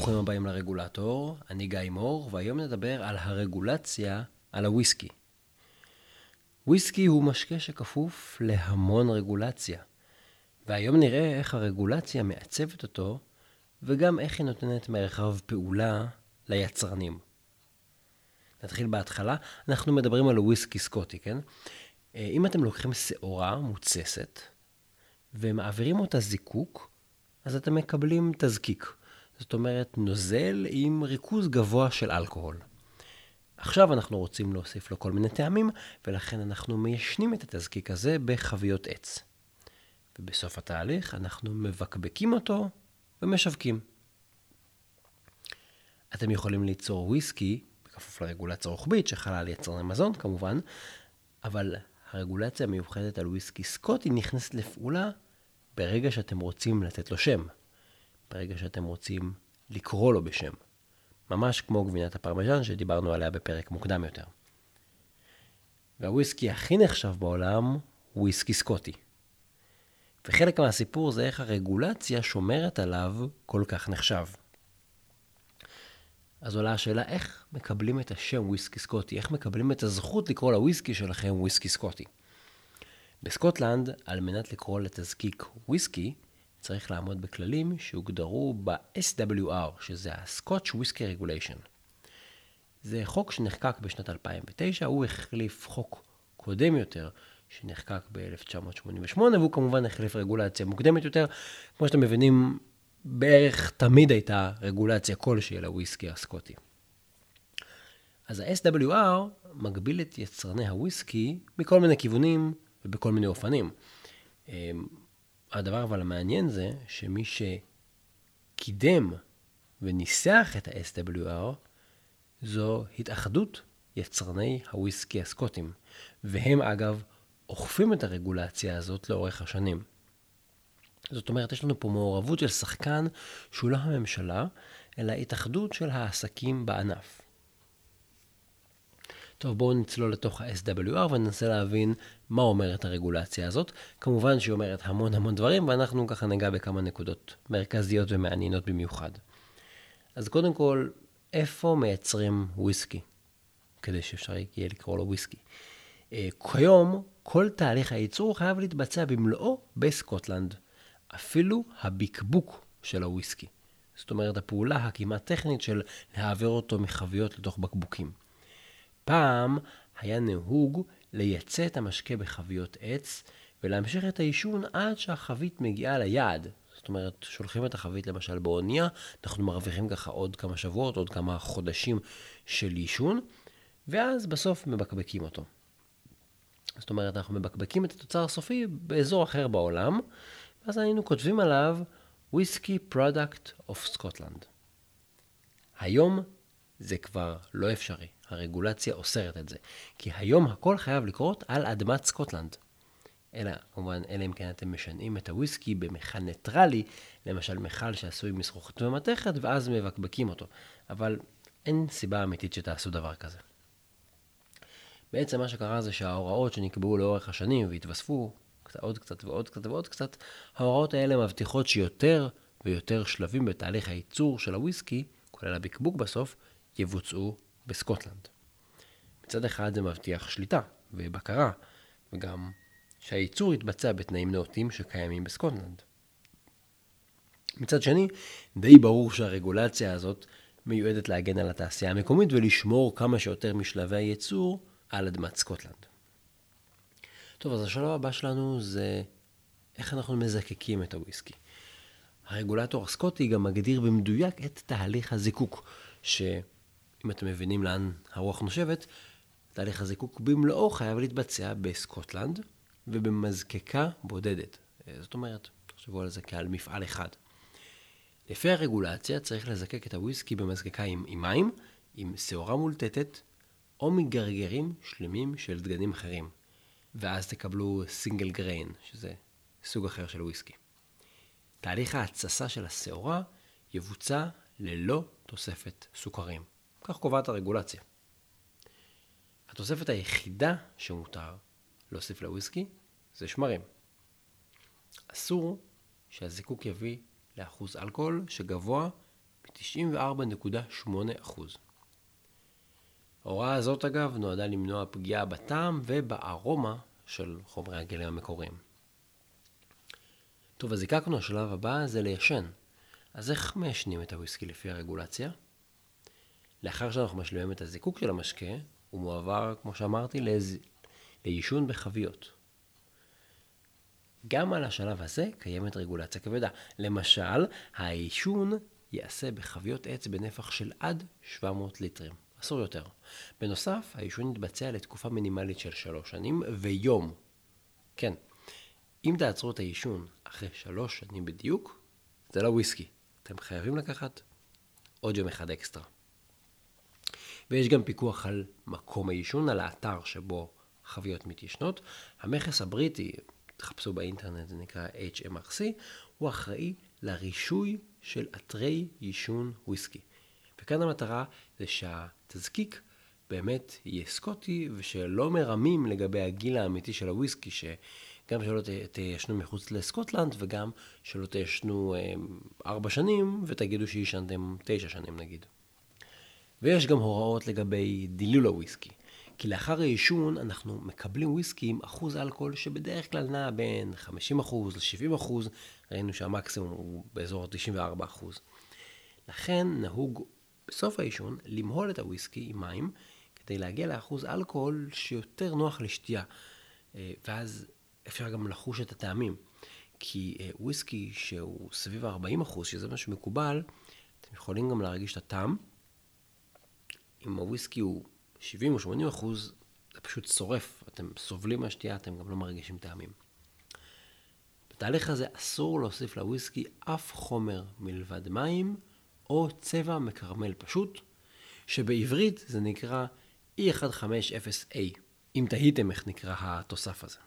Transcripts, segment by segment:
ברוכים הבאים לרגולטור, אני גיא מור, והיום נדבר על הרגולציה על הוויסקי. וויסקי הוא משקה שכפוף להמון רגולציה, והיום נראה איך הרגולציה מעצבת אותו, וגם איך היא נותנת מרחב פעולה ליצרנים. נתחיל בהתחלה, אנחנו מדברים על וויסקי סקוטי, כן? אה, אם אתם לוקחים שעורה מוצסת ומעבירים אותה זיקוק, אז אתם מקבלים תזקיק. זאת אומרת, נוזל עם ריכוז גבוה של אלכוהול. עכשיו אנחנו רוצים להוסיף לו כל מיני טעמים, ולכן אנחנו מיישנים את התזקיק הזה בחביות עץ. ובסוף התהליך אנחנו מבקבקים אותו ומשווקים. אתם יכולים ליצור וויסקי, בכפוף לרגולציה רוחבית שחלה על יצרני מזון כמובן, אבל הרגולציה המיוחדת על וויסקי סקוטי נכנסת לפעולה ברגע שאתם רוצים לתת לו שם. ברגע שאתם רוצים לקרוא לו בשם. ממש כמו גבינת הפרמיז'ן שדיברנו עליה בפרק מוקדם יותר. והוויסקי הכי נחשב בעולם הוא וויסקי סקוטי. וחלק מהסיפור זה איך הרגולציה שומרת עליו כל כך נחשב. אז עולה השאלה איך מקבלים את השם וויסקי סקוטי, איך מקבלים את הזכות לקרוא לוויסקי שלכם וויסקי סקוטי. בסקוטלנד, על מנת לקרוא לתזקיק וויסקי, צריך לעמוד בכללים שהוגדרו ב-SWR, שזה ה-Scotch Whisky Regulation. זה חוק שנחקק בשנת 2009, הוא החליף חוק קודם יותר, שנחקק ב-1988, והוא כמובן החליף רגולציה מוקדמת יותר. כמו שאתם מבינים, בערך תמיד הייתה רגולציה כלשהי לוויסקי הסקוטי. אז ה-SWR מגביל את יצרני הוויסקי מכל מיני כיוונים ובכל מיני אופנים. הדבר אבל המעניין זה שמי שקידם וניסח את ה-SWR זו התאחדות יצרני הוויסקי הסקוטים, והם אגב אוכפים את הרגולציה הזאת לאורך השנים. זאת אומרת, יש לנו פה מעורבות של שחקן שהוא לא הממשלה, אלא התאחדות של העסקים בענף. טוב, בואו נצלול לתוך ה-SWR וננסה להבין מה אומרת הרגולציה הזאת. כמובן שהיא אומרת המון המון דברים, ואנחנו ככה ניגע בכמה נקודות מרכזיות ומעניינות במיוחד. אז קודם כל, איפה מייצרים וויסקי? כדי שאפשר יהיה לקרוא לו וויסקי. אה, כיום, כל תהליך הייצור חייב להתבצע במלואו בסקוטלנד. אפילו הביקבוק של הוויסקי. זאת אומרת, הפעולה הכמעט טכנית של להעביר אותו מחביות לתוך בקבוקים. פעם היה נהוג לייצא את המשקה בחביות עץ ולהמשיך את העישון עד שהחבית מגיעה ליעד. זאת אומרת, שולחים את החבית למשל באונייה, אנחנו מרוויחים ככה עוד כמה שבועות, עוד כמה חודשים של עישון, ואז בסוף מבקבקים אותו. זאת אומרת, אנחנו מבקבקים את התוצר הסופי באזור אחר בעולם, ואז היינו כותבים עליו whisky product of Scotland. היום זה כבר לא אפשרי, הרגולציה אוסרת את זה, כי היום הכל חייב לקרות על אדמת סקוטלנד. אלא, כמובן, אלא אם כן אתם משנעים את הוויסקי במכל ניטרלי, למשל מכל שעשוי מזכוכית ומתכת, ואז מבקבקים אותו. אבל אין סיבה אמיתית שתעשו דבר כזה. בעצם מה שקרה זה שההוראות שנקבעו לאורך השנים והתווספו עוד קצת ועוד קצת ועוד קצת, ההוראות האלה מבטיחות שיותר ויותר שלבים בתהליך הייצור של הוויסקי, כולל הבקבוק בסוף, יבוצעו בסקוטלנד. מצד אחד זה מבטיח שליטה ובקרה, וגם שהייצור יתבצע בתנאים נאותים שקיימים בסקוטלנד. מצד שני, די ברור שהרגולציה הזאת מיועדת להגן על התעשייה המקומית ולשמור כמה שיותר משלבי הייצור על אדמת סקוטלנד. טוב, אז השלב הבא שלנו זה איך אנחנו מזקקים את הוויסקי. הרגולטור הסקוטי גם מגדיר במדויק את תהליך הזיקוק, שאם אתם מבינים לאן הרוח נושבת, תהליך הזיקוק במלואו חייב להתבצע בסקוטלנד ובמזקקה בודדת. זאת אומרת, תחשבו על זה כעל מפעל אחד. לפי הרגולציה צריך לזקק את הוויסקי במזקקה עם, עם מים, עם שעורה מולטטת, או מגרגרים שלמים של דגנים אחרים. ואז תקבלו סינגל גריין, שזה סוג אחר של וויסקי. תהליך ההתססה של השעורה יבוצע ללא תוספת סוכרים. כך קובעת הרגולציה. התוספת היחידה שמותר להוסיף לוויסקי זה שמרים. אסור שהזיקוק יביא לאחוז אלכוהול שגבוה ב-94.8%. ההוראה הזאת אגב נועדה למנוע פגיעה בטעם ובארומה של חומרי הגלם המקוריים. טוב, אז זיקקנו, השלב הבא זה ליישן. אז איך מיישנים את הוויסקי לפי הרגולציה? לאחר שאנחנו משלימים את הזיקוק של המשקה, הוא מועבר, כמו שאמרתי, לז... לעישון בחביות. גם על השלב הזה קיימת רגולציה כבדה. למשל, העישון ייעשה בחביות עץ בנפח של עד 700 ליטרים, אסור יותר. בנוסף, העישון יתבצע לתקופה מינימלית של שלוש שנים ויום. כן, אם תעצרו את העישון אחרי שלוש שנים בדיוק, זה לא וויסקי. אתם חייבים לקחת עוד יום אחד אקסטרה. ויש גם פיקוח על מקום העישון, על האתר שבו חביות מתיישנות. המכס הבריטי, תחפשו באינטרנט, זה נקרא HMRC, הוא אחראי לרישוי של אתרי עישון וויסקי. וכאן המטרה זה שהתזקיק באמת יהיה סקוטי ושלא מרמים לגבי הגיל האמיתי של הוויסקי, שגם שלא תיישנו מחוץ לסקוטלנד וגם שלא תיישנו אמ, ארבע שנים ותגידו שישנתם תשע שנים נגיד. ויש גם הוראות לגבי דילול הוויסקי. כי לאחר העישון אנחנו מקבלים וויסקי עם אחוז אלכוהול שבדרך כלל נע בין 50% ל-70%, ראינו שהמקסימום הוא באזור 94%. לכן נהוג בסוף העישון למהול את הוויסקי עם מים, כדי להגיע לאחוז אלכוהול שיותר נוח לשתייה. אה, ואז אפשר גם לחוש את הטעמים. כי אה, וויסקי שהוא סביב ה-40%, שזה מה שמקובל, אתם יכולים גם להרגיש את הטעם. אם הוויסקי הוא 70 או 80 אחוז, זה פשוט שורף. אתם סובלים מהשתייה, אתם גם לא מרגישים טעמים. בתהליך הזה אסור להוסיף לוויסקי אף חומר מלבד מים או צבע מקרמל פשוט, שבעברית זה נקרא E150A, אם תהיתם איך נקרא התוסף הזה.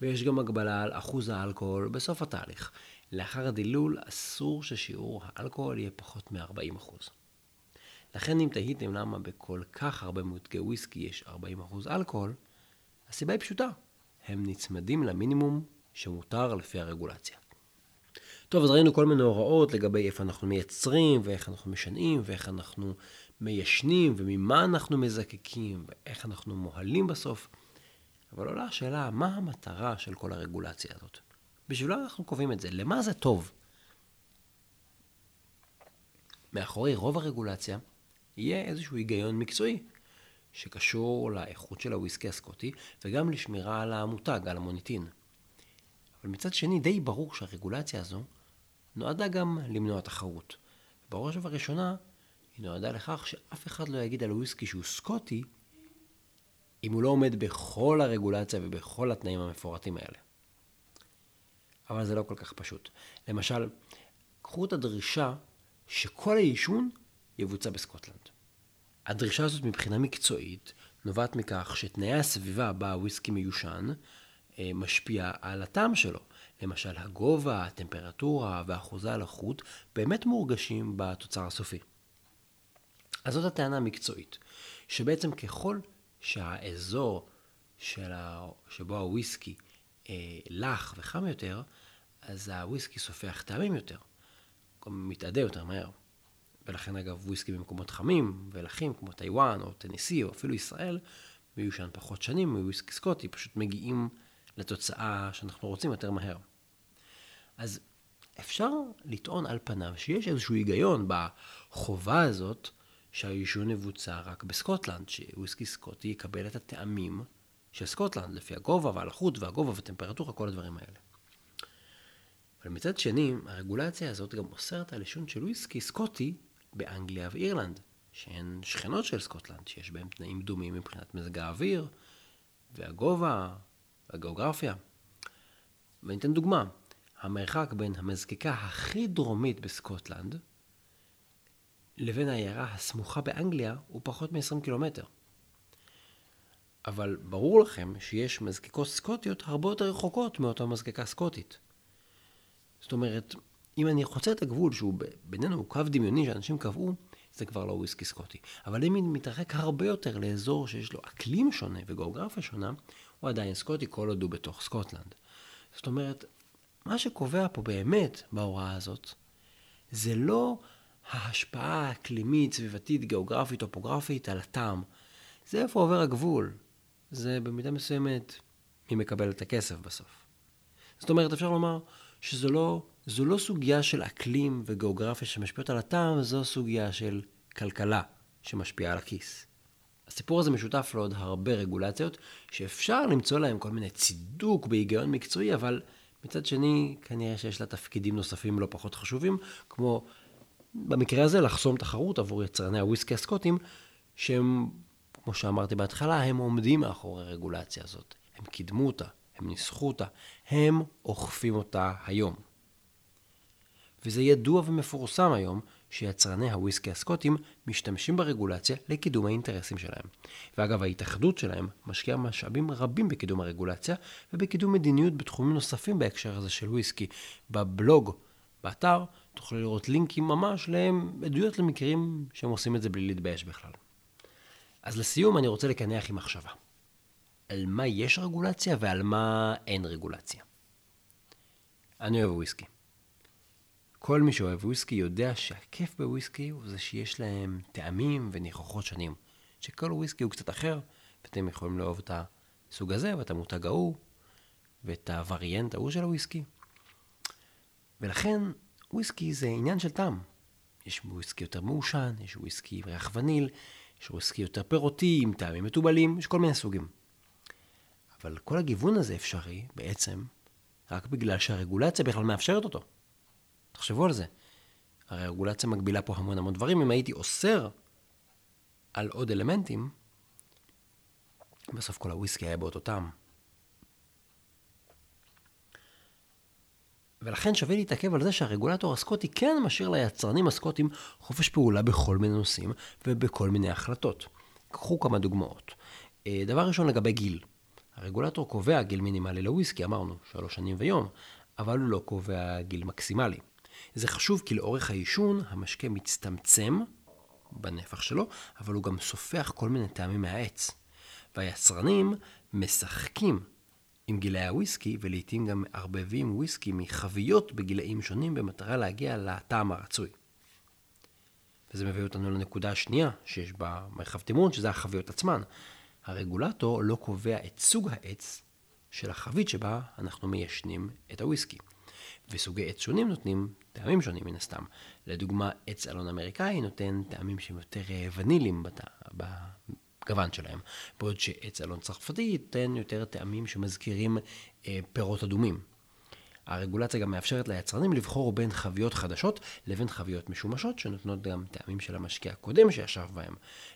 ויש גם הגבלה על אחוז האלכוהול בסוף התהליך. לאחר הדילול אסור ששיעור האלכוהול יהיה פחות מ-40%. לכן אם תהיתם למה בכל כך הרבה מותגי וויסקי יש 40% אלכוהול, הסיבה היא פשוטה, הם נצמדים למינימום שמותר לפי הרגולציה. טוב, אז ראינו כל מיני הוראות לגבי איפה אנחנו מייצרים, ואיך אנחנו משנעים, ואיך אנחנו מיישנים, וממה אנחנו מזקקים, ואיך אנחנו מוהלים בסוף. אבל עולה השאלה, מה המטרה של כל הרגולציה הזאת? בשבילה אנחנו קובעים את זה. למה זה טוב? מאחורי רוב הרגולציה יהיה איזשהו היגיון מקצועי, שקשור לאיכות של הוויסקי הסקוטי, וגם לשמירה על המותג, על המוניטין. אבל מצד שני, די ברור שהרגולציה הזו נועדה גם למנוע תחרות. בראש ובראשונה, היא נועדה לכך שאף אחד לא יגיד על וויסקי שהוא סקוטי, אם הוא לא עומד בכל הרגולציה ובכל התנאים המפורטים האלה. אבל זה לא כל כך פשוט. למשל, קחו את הדרישה שכל העישון יבוצע בסקוטלנד. הדרישה הזאת מבחינה מקצועית נובעת מכך שתנאי הסביבה בה הוויסקי מיושן אה, משפיע על הטעם שלו. למשל, הגובה, הטמפרטורה ואחוזי הלחות באמת מורגשים בתוצר הסופי. אז זאת הטענה המקצועית, שבעצם ככל שהאזור ה... שבו הוויסקי אה, לח וחם יותר, אז הוויסקי סופח טעמים יותר, מתאדה יותר מהר. ולכן אגב וויסקי במקומות חמים ולחים כמו טיוואן או טניסי או אפילו ישראל, מיושן פחות שנים מוויסקי סקוטי, פשוט מגיעים לתוצאה שאנחנו רוצים יותר מהר. אז אפשר לטעון על פניו שיש איזשהו היגיון בחובה הזאת שהיישון יבוצע רק בסקוטלנד, שוויסקי סקוטי יקבל את הטעמים של סקוטלנד, לפי הגובה והלחות והגובה והטמפרטורה, כל הדברים האלה. אבל מצד שני, הרגולציה הזאת גם אוסרת על יישון של וויסקי סקוטי באנגליה ואירלנד, שהן שכנות של סקוטלנד, שיש בהן תנאים דומים מבחינת מזג האוויר, והגובה, והגיאוגרפיה. ואני אתן דוגמה, המרחק בין המזקקה הכי דרומית בסקוטלנד לבין העיירה הסמוכה באנגליה הוא פחות מ-20 קילומטר. אבל ברור לכם שיש מזקקות סקוטיות הרבה יותר רחוקות מאותה מזקקה סקוטית. זאת אומרת, אם אני חוצה את הגבול שהוא בינינו הוא קו דמיוני שאנשים קבעו, זה כבר לא וויסקי סקוטי. אבל אם אני מתרחק הרבה יותר לאזור שיש לו אקלים שונה וגיאוגרפיה שונה, הוא עדיין סקוטי כל עוד הוא בתוך סקוטלנד. זאת אומרת, מה שקובע פה באמת בהוראה הזאת, זה לא ההשפעה האקלימית, סביבתית, גיאוגרפית, טופוגרפית על הטעם. זה איפה עובר הגבול. זה במידה מסוימת מי מקבל את הכסף בסוף. זאת אומרת, אפשר לומר שזו לא, לא סוגיה של אקלים וגיאוגרפיה שמשפיעות על הטעם, זו סוגיה של כלכלה שמשפיעה על הכיס. הסיפור הזה משותף לעוד הרבה רגולציות, שאפשר למצוא להם כל מיני צידוק בהיגיון מקצועי, אבל מצד שני, כנראה שיש לה תפקידים נוספים לא פחות חשובים, כמו במקרה הזה לחסום תחרות עבור יצרני הוויסקי הסקוטים, שהם, כמו שאמרתי בהתחלה, הם עומדים מאחורי הרגולציה הזאת. הם קידמו אותה, הם ניסחו אותה, הם אוכפים אותה היום. וזה ידוע ומפורסם היום שיצרני הוויסקי הסקוטים משתמשים ברגולציה לקידום האינטרסים שלהם. ואגב, ההתאחדות שלהם משקיעה משאבים רבים בקידום הרגולציה ובקידום מדיניות בתחומים נוספים בהקשר הזה של וויסקי. בבלוג, באתר, תוכלו לראות לינקים ממש לעדויות למקרים שהם עושים את זה בלי להתבייש בכלל. אז לסיום אני רוצה לקנח עם מחשבה. על מה יש רגולציה ועל מה אין רגולציה. אני אוהב וויסקי. כל מי שאוהב וויסקי יודע שהכיף בוויסקי הוא זה שיש להם טעמים וניחוחות שונים. שכל וויסקי הוא קצת אחר, ואתם יכולים לאהוב את הסוג הזה ואת המותג ההוא, ואת הווריאנט ההוא של הוויסקי. ולכן וויסקי זה עניין של טעם. יש וויסקי יותר מעושן, יש וויסקי עם ריח וניל, יש וויסקי יותר פירותי, עם טעמים מתובלים, יש כל מיני סוגים. אבל כל הגיוון הזה אפשרי, בעצם, רק בגלל שהרגולציה בכלל מאפשרת אותו. תחשבו על זה. הרי הרגולציה מגבילה פה המון המון דברים. אם הייתי אוסר על עוד אלמנטים, בסוף כל הוויסקי היה באותו טעם. ולכן שווה להתעכב על זה שהרגולטור הסקוטי כן משאיר ליצרנים הסקוטים חופש פעולה בכל מיני נושאים ובכל מיני החלטות. קחו כמה דוגמאות. אה, דבר ראשון לגבי גיל. הרגולטור קובע גיל מינימלי לוויסקי, אמרנו, שלוש שנים ויום, אבל הוא לא קובע גיל מקסימלי. זה חשוב כי לאורך העישון המשקה מצטמצם בנפח שלו, אבל הוא גם סופח כל מיני טעמים מהעץ. והיצרנים משחקים עם גילאי הוויסקי, ולעיתים גם מערבבים וויסקי מחביות בגילאים שונים במטרה להגיע לטעם הרצוי. וזה מביא אותנו לנקודה השנייה שיש בה מרחב תמרון, שזה החביות עצמן. הרגולטור לא קובע את סוג העץ של החבית שבה אנחנו מיישנים את הוויסקי. וסוגי עץ שונים נותנים טעמים שונים מן הסתם. לדוגמה, עץ אלון אמריקאי נותן טעמים שהם יותר אה, ונילים בת... בגוון שלהם, בעוד שעץ אלון צרפתי ייתן יותר טעמים שמזכירים אה, פירות אדומים. הרגולציה גם מאפשרת ליצרנים לבחור בין חביות חדשות לבין חביות משומשות שנותנות גם טעמים של המשקה הקודם שישב בהם.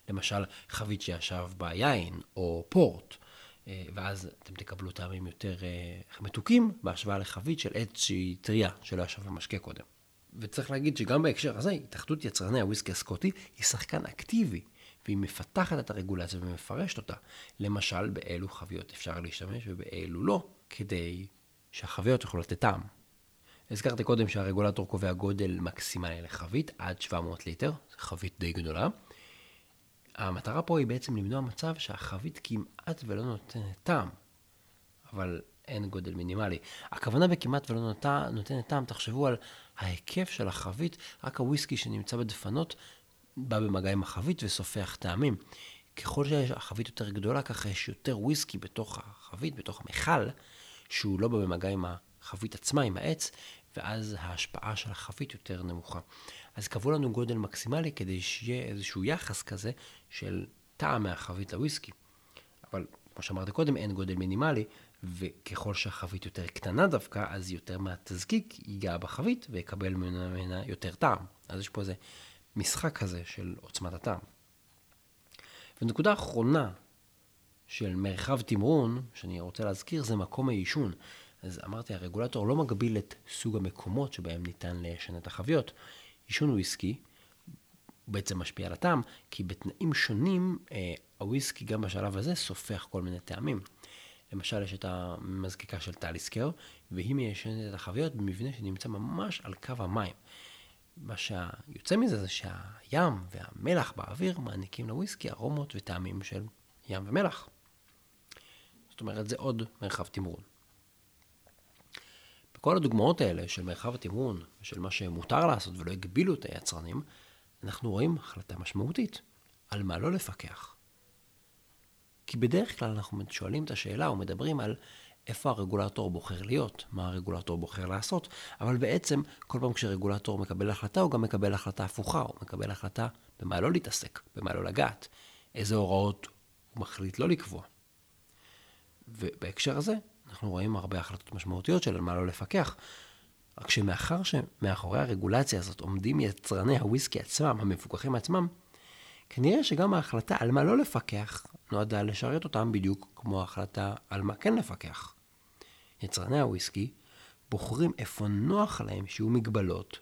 למשל, חבית שישב ביין או פורט. אה, ואז אתם תקבלו טעמים יותר אה, מתוקים בהשוואה לחבית של עץ שהיא טריה שלא ישב במשקה קודם. וצריך להגיד שגם בהקשר הזה, התאחדות יצרני הוויסקי הסקוטי היא שחקן אקטיבי, והיא מפתחת את הרגולציה ומפרשת אותה. למשל, באילו חביות אפשר להשתמש ובאילו לא, כדי שהחביות יוכלו לתת טעם. הזכרתי קודם שהרגולטור קובע גודל מקסימלי לחבית, עד 700 ליטר, חבית די גדולה. המטרה פה היא בעצם למנוע מצב שהחבית כמעט ולא נותנת טעם, אבל אין גודל מינימלי. הכוונה בכמעט ולא נותנת טעם, תחשבו על ההיקף של החבית, רק הוויסקי שנמצא בדפנות בא במגע עם החבית וסופח טעמים. ככל שהחבית יותר גדולה, ככה יש יותר וויסקי בתוך החבית, בתוך המכל, שהוא לא בא במגע עם החבית עצמה, עם העץ, ואז ההשפעה של החבית יותר נמוכה. אז קבעו לנו גודל מקסימלי כדי שיהיה איזשהו יחס כזה של טעם מהחבית לוויסקי. אבל כמו שאמרתי קודם, אין גודל מינימלי, וככל שהחבית יותר קטנה דווקא, אז יותר מהתזקיק ייגע בחבית ויקבל ממנה יותר טעם. אז יש פה איזה משחק כזה של עוצמת הטעם. ונקודה אחרונה של מרחב תמרון, שאני רוצה להזכיר, זה מקום העישון. אז אמרתי, הרגולטור לא מגביל את סוג המקומות שבהם ניתן את החביות. עישון וויסקי בעצם משפיע על הטעם, כי בתנאים שונים אה, הוויסקי גם בשלב הזה סופח כל מיני טעמים. למשל, יש את המזקיקה של טליסקר, והיא מיישנת את החביות במבנה שנמצא ממש על קו המים. מה שיוצא מזה זה שהים והמלח באוויר מעניקים לוויסקי ארומות וטעמים של ים ומלח. זאת אומרת, זה עוד מרחב תמרון. כל הדוגמאות האלה של מרחב התמרון, של מה שמותר לעשות ולא הגבילו את היצרנים, אנחנו רואים החלטה משמעותית על מה לא לפקח. כי בדרך כלל אנחנו שואלים את השאלה או מדברים על איפה הרגולטור בוחר להיות, מה הרגולטור בוחר לעשות, אבל בעצם כל פעם כשרגולטור מקבל החלטה, הוא גם מקבל החלטה הפוכה, הוא מקבל החלטה במה לא להתעסק, במה לא לגעת, איזה הוראות הוא מחליט לא לקבוע. ובהקשר הזה, אנחנו רואים הרבה החלטות משמעותיות של על מה לא לפקח. רק שמאחר שמאחורי הרגולציה הזאת עומדים יצרני הוויסקי עצמם, המפוקחים עצמם, כנראה שגם ההחלטה על מה לא לפקח נועדה לשרת אותם בדיוק כמו ההחלטה על מה כן לפקח. יצרני הוויסקי בוחרים איפה נוח להם שיהיו מגבלות,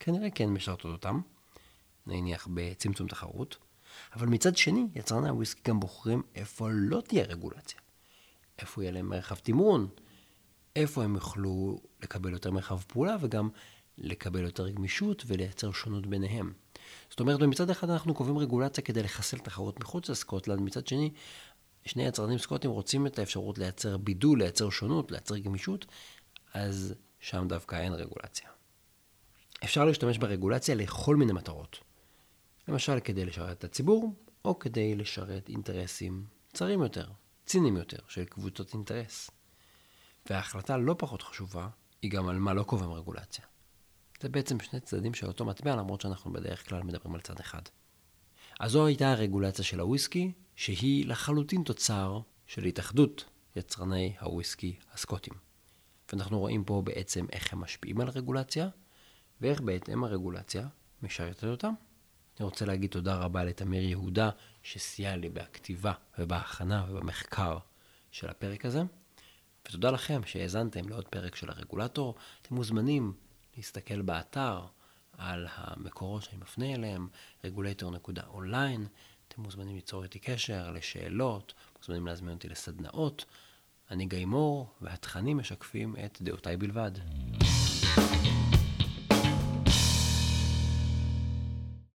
כנראה כן משרתות אותם, נניח בצמצום תחרות, אבל מצד שני, יצרני הוויסקי גם בוחרים איפה לא תהיה רגולציה. איפה יהיה להם מרחב תמרון, איפה הם יוכלו לקבל יותר מרחב פעולה וגם לקבל יותר גמישות ולייצר שונות ביניהם. זאת אומרת, מצד אחד אנחנו קובעים רגולציה כדי לחסל תחרות מחוץ לסקוטלנד, מצד שני, שני יצרנים סקוטים רוצים את האפשרות לייצר בידול, לייצר שונות, לייצר גמישות, אז שם דווקא אין רגולציה. אפשר להשתמש ברגולציה לכל מיני מטרות. למשל, כדי לשרת את הציבור, או כדי לשרת אינטרסים צרים יותר, ציניים יותר, של קבוצות אינטרס. וההחלטה לא פחות חשובה, היא גם על מה לא קובעים רגולציה. זה בעצם שני צדדים של אותו מטבע, למרות שאנחנו בדרך כלל מדברים על צד אחד. אז זו הייתה הרגולציה של הוויסקי, שהיא לחלוטין תוצר של התאחדות יצרני הוויסקי הסקוטים. ואנחנו רואים פה בעצם איך הם משפיעים על הרגולציה, ואיך בהתאם הרגולציה משרתת אותם. אני רוצה להגיד תודה רבה לתמיר יהודה, שסייע לי בכתיבה ובהכנה ובמחקר של הפרק הזה. ותודה לכם שהאזנתם לעוד פרק של הרגולטור. אתם מוזמנים להסתכל באתר על המקורות שאני מפנה אליהם, regulator.online. אתם מוזמנים ליצור איתי קשר לשאלות, מוזמנים להזמין אותי לסדנאות. אני גיא מור, והתכנים משקפים את דעותיי בלבד. thank you